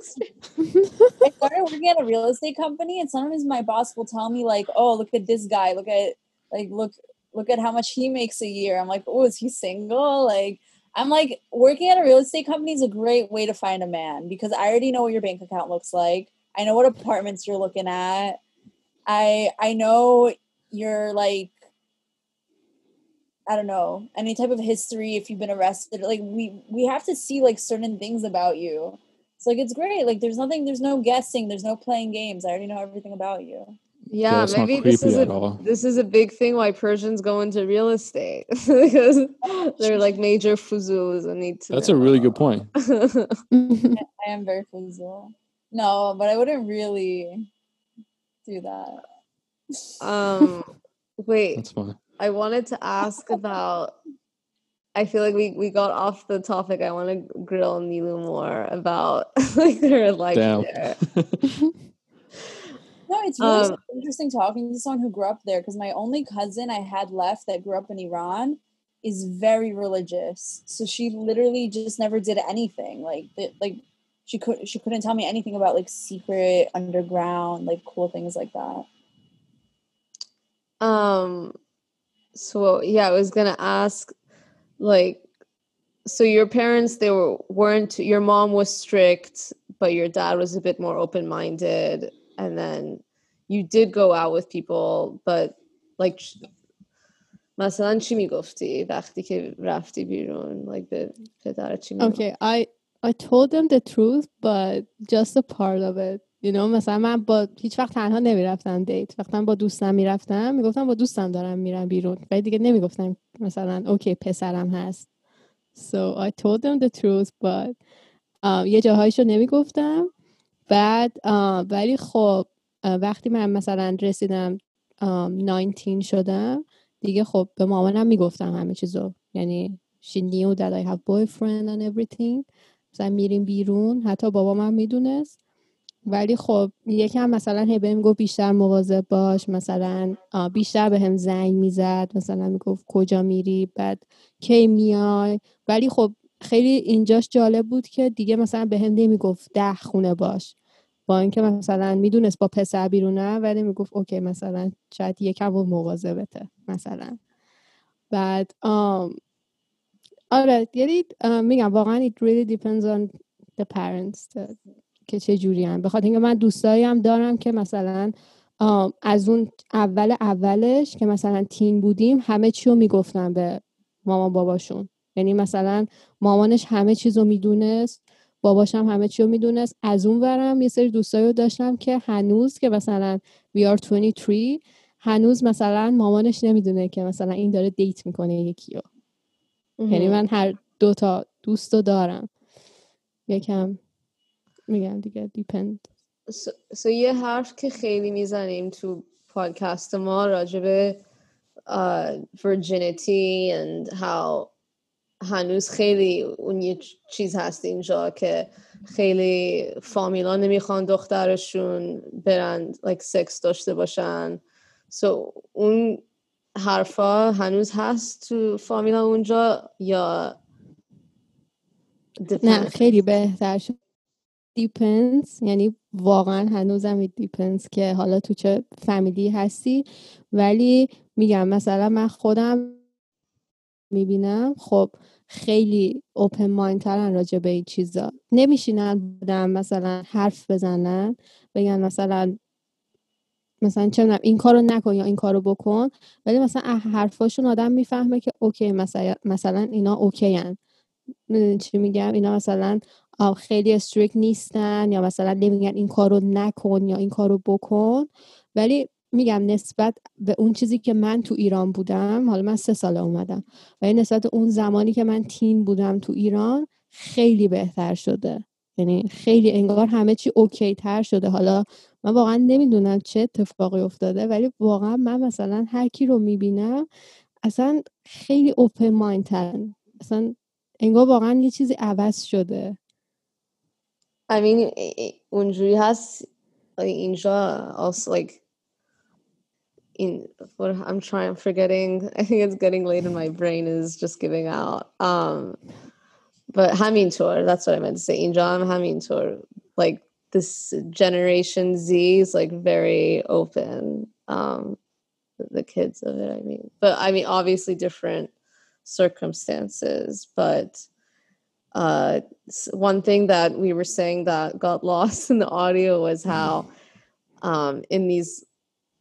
I started working at a real estate company, and sometimes my boss will tell me like, "Oh, look at this guy. Look at like look look at how much he makes a year." I'm like, "Oh, is he single?" Like, I'm like, working at a real estate company is a great way to find a man because I already know what your bank account looks like. I know what apartments you're looking at. I I know your like I don't know any type of history if you've been arrested. Like we we have to see like certain things about you. It's like it's great. Like there's nothing. There's no guessing. There's no playing games. I already know everything about you. Yeah, maybe this is a this is a big thing why Persians go into real estate because they're like major fuzuls and need to. That's a really good point. point. I am very fuzul. No, but I wouldn't really do that. um, wait, That's fine. I wanted to ask about. I feel like we, we got off the topic. I want to grill Nilu more about like her life Damn. there. No, it's really Um, interesting talking to someone who grew up there because my only cousin I had left that grew up in Iran is very religious. So she literally just never did anything. Like like she could she couldn't tell me anything about like secret underground like cool things like that. Um, so yeah, I was gonna ask, like, so your parents they were weren't your mom was strict, but your dad was a bit more open minded, and then you did go out with people, but like. مثلا چی میگفتی وقتی که رفتی بیرون like به پدرت چی میگفتی Okay, I I told them the truth, but just a part of it. You know, مثلا من با هیچ وقت تنها نمیرفتم دیت. وقتا با دوستم میرفتم میگفتم با دوستم دارم میرم بیرون. ولی دیگه نمیگفتم مثلا اوکی پسرم هست. So I told them the truth, but um, یه جاهایشو نمیگفتم. بعد ولی خب وقتی من مثلا رسیدم um, 19 شدم دیگه خب به مامانم می‌گفتم همه چیزو. یعنی she knew that I have boyfriend and everything. مثلا میریم بیرون حتی بابام هم می‌دونست. ولی خب یکم مثلا هی بهم گفت بیشتر مواظب باش مثلا بیشتر به هم زنگ می‌زد مثلا می‌گفت کجا میری بعد کی میای. ولی خب خیلی اینجاش جالب بود که دیگه مثلا به هم نمی‌گفت ده خونه باش. با اینکه مثلا می‌دونست با پسر بیرونه ولی می‌گفت اوکی مثلا شاید یکم اون مواظبته مثلا. بعد آره یعنی میگم واقعا it really depends on the parents که چه جوری هم بخاطر اینکه من دوستایی هم دارم که مثلا از اون اول اولش که مثلا تین بودیم همه چی رو می‌گفتن به مامان باباشون. یعنی مثلا مامانش همه چیز رو می‌دونست باباش هم همه چی رو می‌دونست. از اون ورم یه سری دوستایی رو داشتم که هنوز که مثلا we are 23 هنوز مثلا مامانش نمی‌دونه که مثلا این داره دیت می‌کنه یکی رو یعنی من هر دو تا دوست رو دارم. یکم میگم دیگه دیپند so, so یه حرف که خیلی می‌زنیم تو پادکست ما راجب uh, virginity and how هنوز خیلی اون یه چیز هست اینجا که خیلی فامیلا نمی‌خوان دخترشون برن like سکس داشته باشن. So اون حرفا هنوز هست تو فامیلا اونجا یا نه؟ خیلی بهتر شد. دیپنس یعنی واقعا هنوزم دیپنس که حالا تو چه فامیلی هستی. ولی میگم مثلا من خودم می‌بینم. خب خیلی اوپن مایند ترن راجع به این چیزا. نمیشینن بودم مثلا حرف بزنن بگن مثلا مثلا چه این کارو نکن یا این کارو بکن ولی مثلا حرفاشون آدم می‌فهمه که اوکی مثلا مثلا اینا اوکی. می‌دونی چی میگم؟ اینا مثلا خیلی استریک نیستن یا مثلا نمیگن این کارو نکن یا این کارو بکن. ولی میگم نسبت به اون چیزی که من تو ایران بودم حالا من سه ساله اومدم ولی نسبت به اون زمانی که من تین بودم تو ایران خیلی بهتر شده. یعنی خیلی انگار همه چی اوکی تر شده. حالا من واقعا نمی‌دونم چه اتفاقی افتاده ولی واقعا من مثلا هر کی رو می‌بینم اصلا خیلی اوپن مایند ترن اصلا انگار واقعا یه چیزی عوض شده. I mean اونجوری هست اینجا also like in what I'm trying, I'm forgetting. I think it's getting late and my brain is just giving out. Um, but Hamintor, that's what I meant to say. Injam Hamintor, like this generation Z is like very open. Um, the kids of it, I mean, but I mean, obviously different circumstances, but uh, one thing that we were saying that got lost in the audio was how um, in these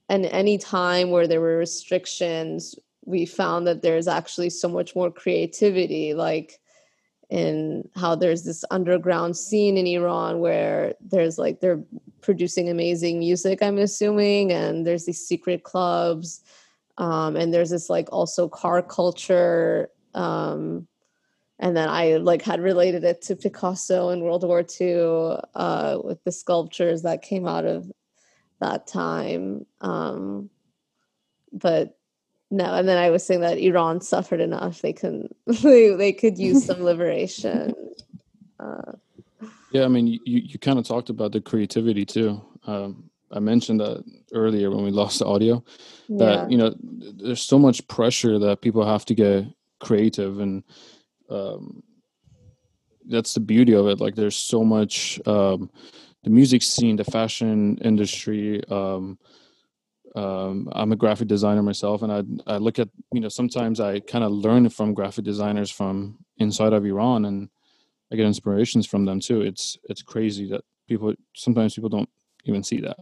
and any time where there were restrictions we found that there's actually so much more creativity like in how there's this underground scene in Iran where there's like they're producing amazing music I'm assuming and there's these secret clubs um, and there's this like also car culture um, and then I like had related it to Picasso in World War II uh, with the sculptures that came out of that time um, but no and then i was saying that iran suffered enough they can they, they could use some liberation uh, yeah i mean you, you kind of talked about the creativity too um, i mentioned that earlier when we lost the audio that yeah. you know there's so much pressure that people have to get creative and um, that's the beauty of it like there's so much um, the music scene the fashion industry um, um, I'm a graphic designer myself, and I I look at you know sometimes I kind of learn from graphic designers from inside of Iran, and I get inspirations from them too. It's it's crazy that people sometimes people don't even see that.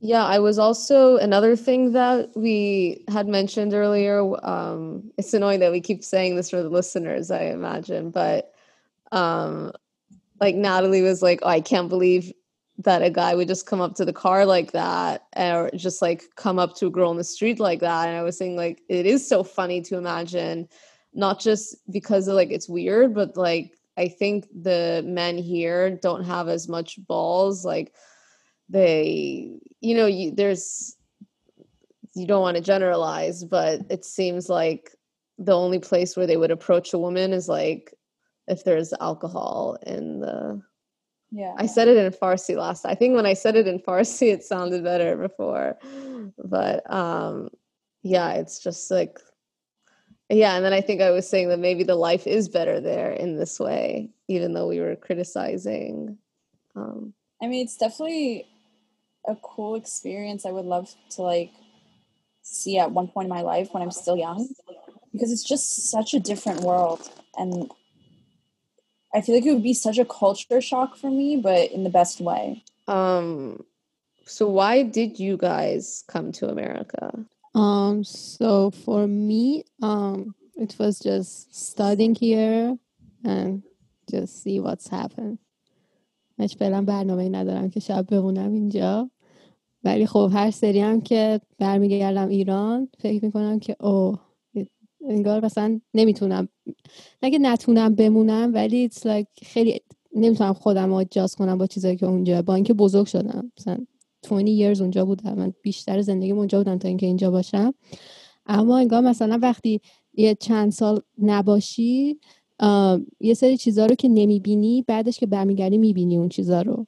Yeah, I was also another thing that we had mentioned earlier. Um, it's annoying that we keep saying this for the listeners, I imagine, but um, like Natalie was like, "Oh, I can't believe that a guy would just come up to the car like that or just like come up to a girl in the street like that and i was saying like it is so funny to imagine not just because of like it's weird but like i think the men here don't have as much balls like they you know you there's you don't want to generalize but it seems like the only place where they would approach a woman is like if there's alcohol in the yeah. I said it in Farsi last. I think when I said it in Farsi, it sounded better before. But um, yeah, it's just like, yeah. And then I think I was saying that maybe the life is better there in this way, even though we were criticizing. Um, I mean, it's definitely a cool experience. I would love to like see at one point in my life when I'm still young, because it's just such a different world. And I feel like it would be such a culture shock for me, but in the best way. Um so why did you guys come to America? Um so for me um it was just studying here and just see what's happened. هیچ فعلا برنامه ندارم که شب بمونم اینجا ولی خب هر سری هم که برمیگردم ایران فکر میکنم که اوه انگار مثلا نمی‌تونم نگه نتونم بمونم ولی like خیلی نمی‌تونم خودم رو کنم با چیزایی که اونجا با اینکه بزرگ شدم. مثلا 20 years اونجا بودم من بیشتر زندگی اونجا بودم تا اینکه اینجا باشم. اما انگار مثلا وقتی یه چند سال نباشی یه سری چیزها رو که نمی‌بینی بعدش که برمیگردی می‌بینی اون چیزها رو.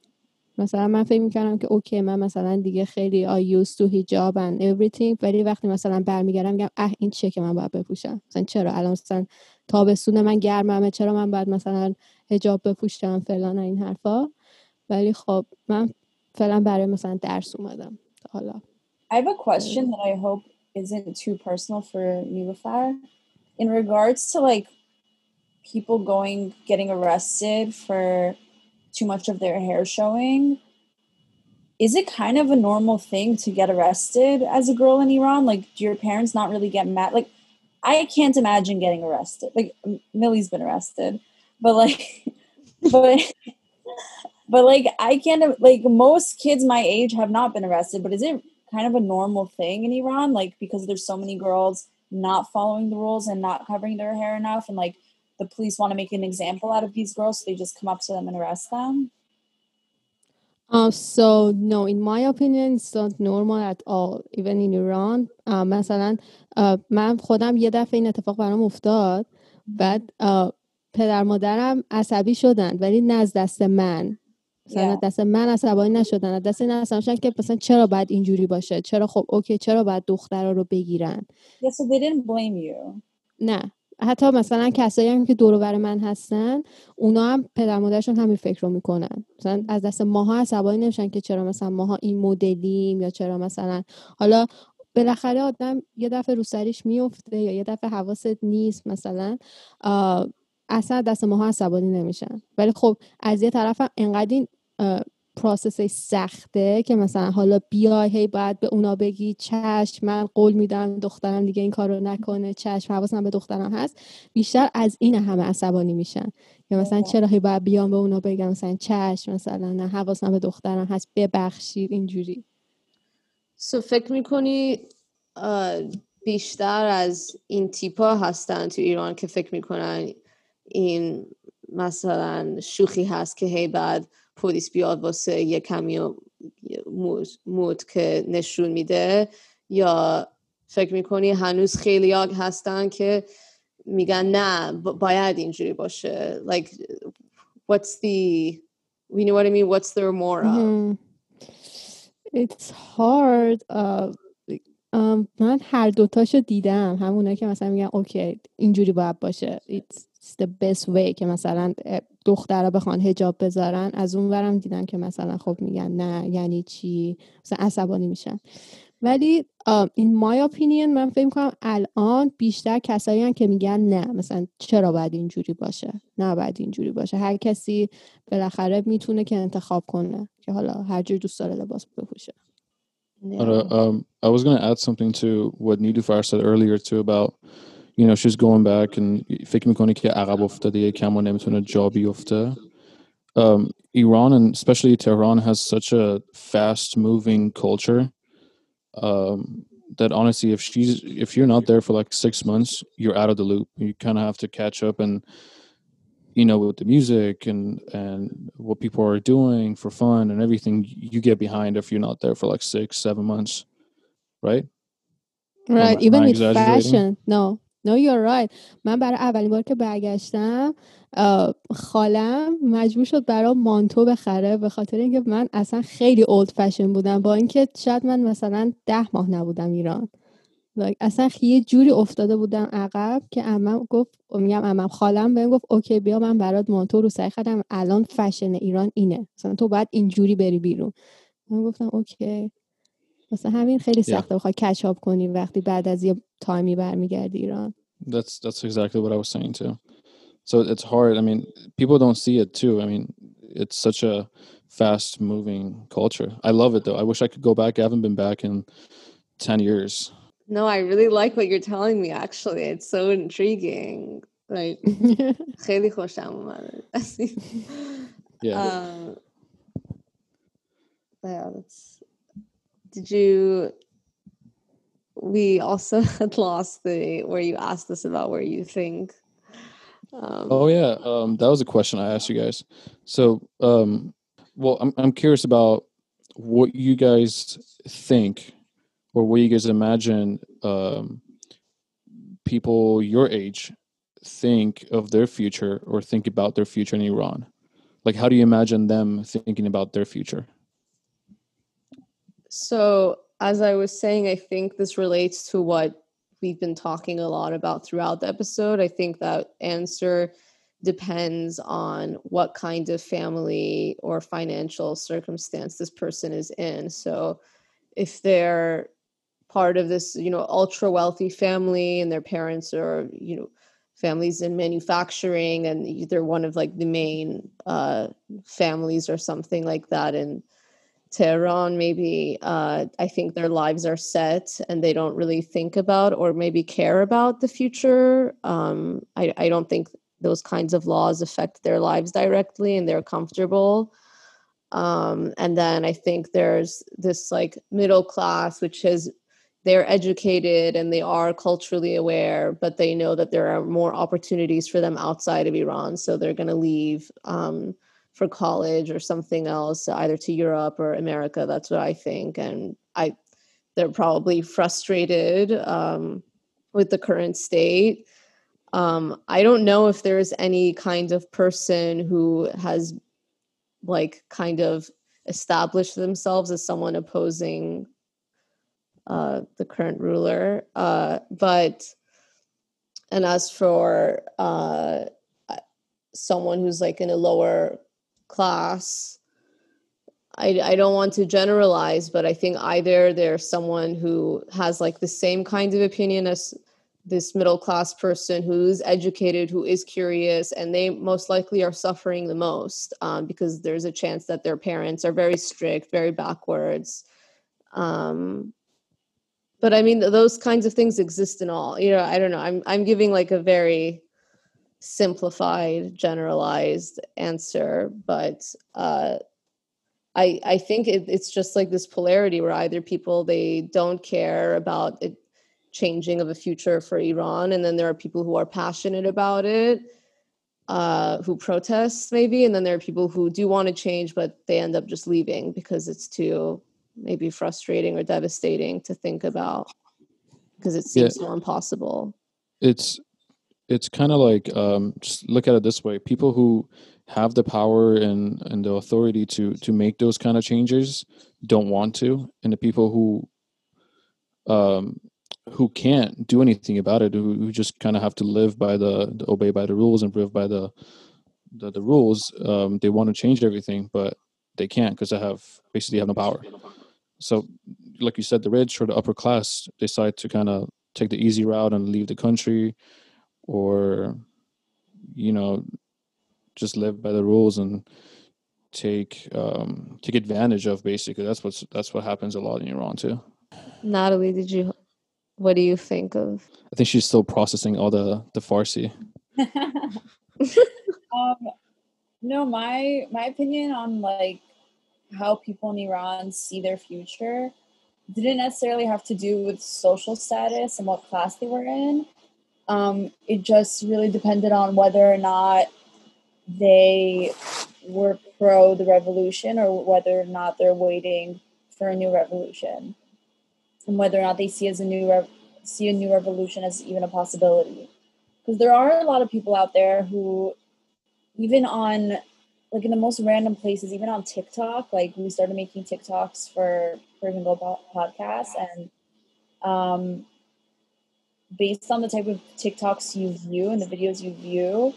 مثلا من فکر می‌کردم که اوکی من مثلا دیگه خیلی I used to hijab and everything ولی وقتی مثلا برمیگردم میگم اه این چیه که من باید بپوشم؟ مثلا چرا؟ الان مثلا تابستون من گرممه چرا من باید مثلا هجاب بپوشم؟ فلان این حرفا. ولی خب من فعلا برای مثلا درس اومدم حالا. I have a question that I hope isn't too personal for Nilufar. In regards to like people going getting arrested for too much of their hair showing is it kind of a normal thing to get arrested as a girl in Iran? Like, do your parents not really get mad? Like, I can't imagine getting arrested. Like, Millie's been arrested, but like, but, but like, I can't, like, most kids my age have not been arrested, but is it kind of a normal thing in Iran? Like, because there's so many girls not following the rules and not covering their hair enough and like the police want to make an example out of these girls, so they just come up to them and arrest them? Uh, so no, in my opinion, it's not normal at all. Even in Iran, uh, مثلا uh, من خودم یه دفعه این اتفاق برام افتاد بعد uh, پدر مادرم عصبی شدن ولی نه از دست من مثلا yeah. دست من عصبانی نشدن از دست این عصبانی که مثلا چرا باید اینجوری باشه چرا خب اوکی چرا باید دخترها رو بگیرن yeah, so they didn't blame you. نه حتی مثلا کسایی هم که دور من هستن اونا هم پدر مادرشون همین فکر رو می‌کنن. مثلا از دست ماها عصبانی نمیشن که چرا مثلا ماها این مدلیم یا چرا مثلا. حالا بالاخره آدم یه دفعه رو سریش میفته یا یه دفعه حواست نیست مثلا اصلا دست ماها عصبانی نمیشن. ولی خب از یه طرف انقدر این پروسس سخته که مثلا حالا بیای هی باید به اونا بگی چشم من قول میدم دخترم دیگه این کارو نکنه چشم حواسم به دخترم هست. بیشتر از این همه عصبانی میشن. یا مثلا چرا هی باید بیام به اونا بگم مثلا چشم مثلا نه حواسم به دخترم هست ببخشید اینجوری. سو فکر می‌کنی بیشتر از این تیپا هستن تو ایران که فکر می‌کنن این مثلا شوخی هست که هی بعد پلیس بیاد واسه یه کمی مود که نشون میده یا فکر می‌کنی هنوز خیلی هستن که میگن نه باید اینجوری باشه. Like what's the you know what I mean? What's there more of mm-hmm. it's hard uh, um, من هر دوتاشو دیدم. همونه که مثلا میگن اوکی اینجوری باید باشه. It's the best way که مثلا دخترها بخوان هجاب بذارن. از اون ورم دیدم که مثلا خب میگن نه یعنی چی؟ مثلا عصبانی میشن. ولی این مای اپینین من فکر کنم الان بیشتر کسایی هم که میگن نه. مثلا چرا باید اینجوری باشه؟ نه باید اینجوری باشه. هر کسی بالاخره می‌تونه که انتخاب کنه که حالا هر جور دوست داره لباس بپوشه. um, I was going to add something to what Nidufar said earlier too about you know she's going back and فکر میکنه که عقب افتاده یکم و نمیتونه جا بیفته um, Iran and especially Tehran has such a fast moving culture um, that honestly if she's if you're not there for like six months you're out of the loop you kind of have to catch up and you know with the music and and what people are doing for fun and everything you get behind if you're not there for like six seven months right right even with fashion no No you're right. من برای اولین بار که برگشتم خالم مجبور شد برای مانتو بخره به خاطر اینکه من اصلا خیلی اولد فشن بودم. با اینکه شاید من مثلا ده ماه نبودم ایران. اصلا یه جوری افتاده بودم عقب که امم گفت میگم امم خالم بهم گفت اوکی بیا من برات مانتو رو سعی خدم الان فشن ایران اینه. مثلا تو باید اینجوری بری بیرون. من گفتم اوکی. واسه همین خیلی سخته بخوای کچاپ کنی وقتی بعد از یه تایمی برمیگردی ایران That's that's exactly what I was saying too. So it's hard. I mean, people don't see it too. I mean, it's such a fast moving culture. I love it though. I wish I could go back. I haven't been back in 10 years. No, I really like what you're telling me actually. It's so intriguing. Like Yeah. Um, yeah, that's did you we also had lost the where you asked us about where you think um, oh yeah, um, that was a question I asked you guys. So, um, well, I'm I'm curious about what you guys think, or what you guys imagine um, people your age think of their future or think about their future in Iran. Like, how do you imagine them thinking about their future? So, as I was saying, I think this relates to what we've been talking a lot about throughout the episode. I think that answer depends on what kind of family or financial circumstance this person is in. So if they're part of this, you know, ultra wealthy family and their parents are, you know, families in manufacturing and they're one of like the main uh, families or something like that and Tehran, maybe uh, I think their lives are set and they don't really think about or maybe care about the future. Um, I, I don't think those kinds of laws affect their lives directly and they're comfortable. Um, and then I think there's this like middle class, which is they're educated and they are culturally aware, but they know that there are more opportunities for them outside of Iran. So they're going to leave. Um, for college or something else, either to Europe or America. That's what I think. And I, they're probably frustrated um, with the current state. Um, I don't know if there's any kind of person who has like kind of established themselves as someone opposing uh, the current ruler. Uh, but, and as for uh, someone who's like in a lower class I, I don't want to generalize but i think either there's someone who has like the same kind of opinion as this middle class person who's educated, who is curious, and they most likely are suffering the most um, because there's a chance that their parents are very strict, very backwards. Um, but I mean, those kinds of things exist in all. You know, I don't know. I'm I'm giving like a very simplified, generalized answer, but uh, I I think it, it's just like this polarity where either people they don't care about it changing of a future for Iran, and then there are people who are passionate about it, uh, who protest maybe, and then there are people who do want to change, but they end up just leaving because it's too maybe frustrating or devastating to think about because it seems yeah. more impossible. It's it's kind of like um, just look at it this way: people who have the power and and the authority to to make those kind of changes don't want to, and the people who um, who can't do anything about it, who, who just kind of have to live by the, the, obey by the rules and live by the the, the rules. Um, they want to change everything, but they can't because they have basically have no power. So, like you said, the rich or the upper class decide to kind of take the easy route and leave the country, or you know, just live by the rules and take um take advantage of basically that's what's that's what happens a lot in iran too natalie did you what do you think of? I think she's still processing all the the Farsi. um, no, my my opinion on like how people in Iran see their future didn't necessarily have to do with social status and what class they were in. Um, it just really depended on whether or not they were pro the revolution or whether or not they're waiting for a new revolution and whether or not they see as a new rev- see a new revolution as even a possibility. Because there are a lot of people out there who, even on like in the most random places, even on TikTok, like we started making TikToks for for Gold podcast, and um, based on the type of TikToks you view and the videos you view,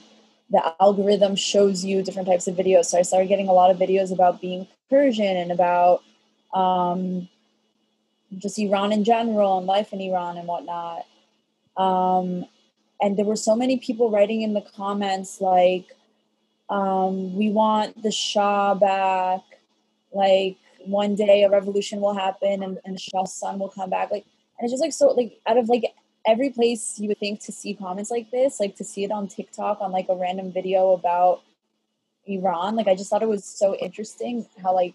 the algorithm shows you different types of videos. So I started getting a lot of videos about being Persian and about um, just Iran in general and life in Iran and whatnot. Um, and there were so many people writing in the comments like, um, "We want the Shah back." Like one day a revolution will happen and, and the Shah's son will come back. Like, and it's just like so like out of like every place you would think to see comments like this, like to see it on TikTok on like a random video about Iran. Like I just thought it was so interesting how like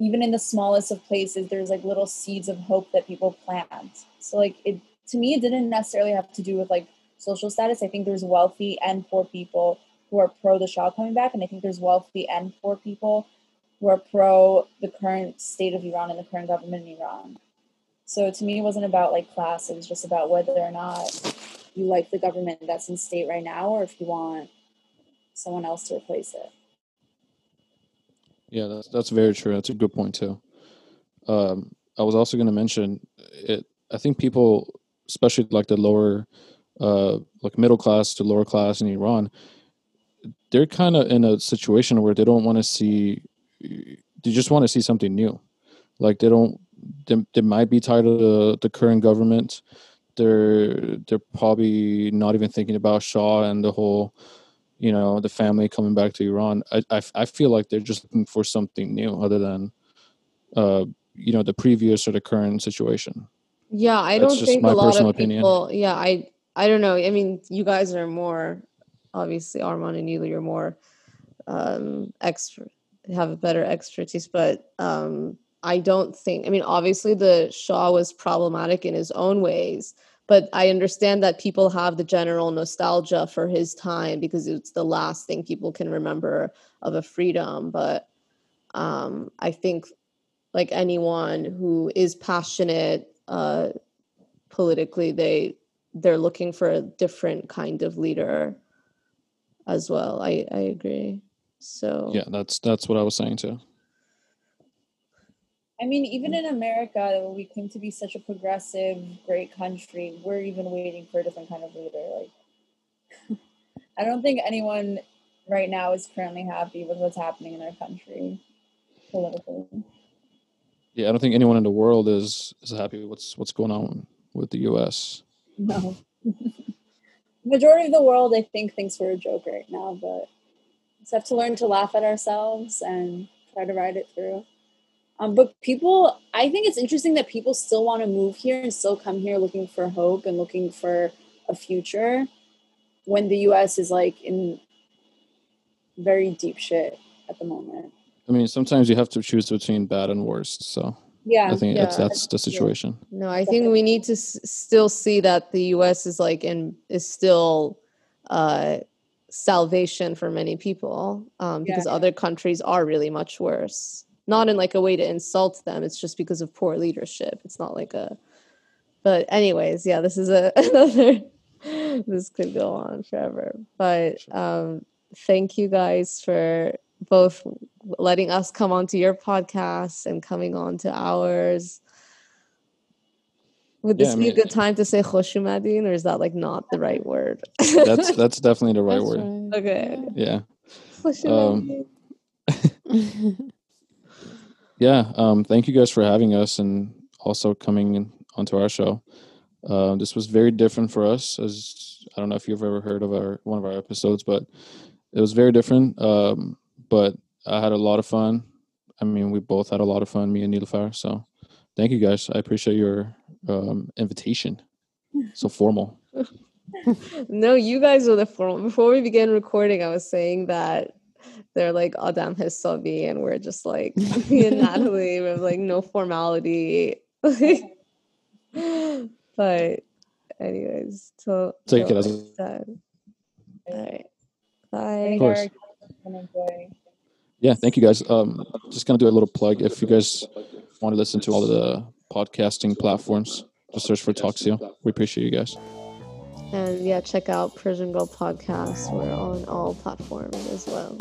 even in the smallest of places there's like little seeds of hope that people plant so like it to me it didn't necessarily have to do with like social status i think there's wealthy and poor people who are pro the shah coming back and i think there's wealthy and poor people who are pro the current state of iran and the current government in iran so to me it wasn't about like class it was just about whether or not you like the government that's in state right now or if you want someone else to replace it yeah, that's that's very true. That's a good point too. Um, I was also going to mention it. I think people, especially like the lower, uh, like middle class to lower class in Iran, they're kind of in a situation where they don't want to see. They just want to see something new. Like they don't. They, they might be tired of the, the current government. They're they're probably not even thinking about Shah and the whole you know the family coming back to Iran. I, I, I feel like they're just looking for something new other than uh, you know the previous or the current situation. Yeah, I That's don't think a lot of people. Opinion. Yeah, I I don't know. I mean, you guys are more obviously Arman and you, you're more um, extra have a better expertise, but um, I don't think. I mean, obviously the Shah was problematic in his own ways but I understand that people have the general nostalgia for his time because it's the last thing people can remember of a freedom. But um, I think, like anyone who is passionate uh, politically, they they're looking for a different kind of leader as well. I I agree. So yeah, that's that's what I was saying too. I mean, even in America, we claim to be such a progressive, great country, we're even waiting for a different kind of leader. Like, I don't think anyone right now is currently happy with what's happening in our country politically. Yeah, I don't think anyone in the world is is happy with what's what's going on with the U.S. No. Majority of the world, I think, thinks we're a joke right now, but we just have to learn to laugh at ourselves and try to ride it through. Um, but people, I think it's interesting that people still want to move here and still come here looking for hope and looking for a future when the US is like in very deep shit at the moment. I mean, sometimes you have to choose between bad and worst. So Yeah. I think that's Yeah. that's the situation. No, I think we need to s- still see that the U.S. is like in is still uh, salvation for many people um, Yeah. because other countries are really much worse. Not in like a way to insult them. It's just because of poor leadership. It's not like a. But anyways, yeah, this is a another. this could go on forever, but um, thank you guys for both letting us come onto your podcast and coming on to ours. Would this Yeah, I be a good time to say Khoshumadin, or is that like not the right word? That's that's definitely the right That's word. right. Okay. Yeah. Khoshumadin. Yeah. Um, thank you guys for having us and also coming in, onto our show. Uh, this was very different for us. As I don't know if you've ever heard of our one of our episodes, but it was very different. Um, but I had a lot of fun. I mean, we both had a lot of fun, me and Nilufar. So thank you guys. I appreciate your um, invitation. So formal. no, you guys are the formal. Before we began recording, I was saying that they're like Adam Hisabi, and we're just like me and Natalie with like no formality. but anyways, so Take it as like. All right. Bye. think course. our can enjoy. Yeah, thank you guys. Um, just gonna do a little plug. If you guys want to listen to all of the podcasting platforms, just search for Talksio. We appreciate you guys. And yeah, check out Persian Girl Podcast. We're on all platforms as well.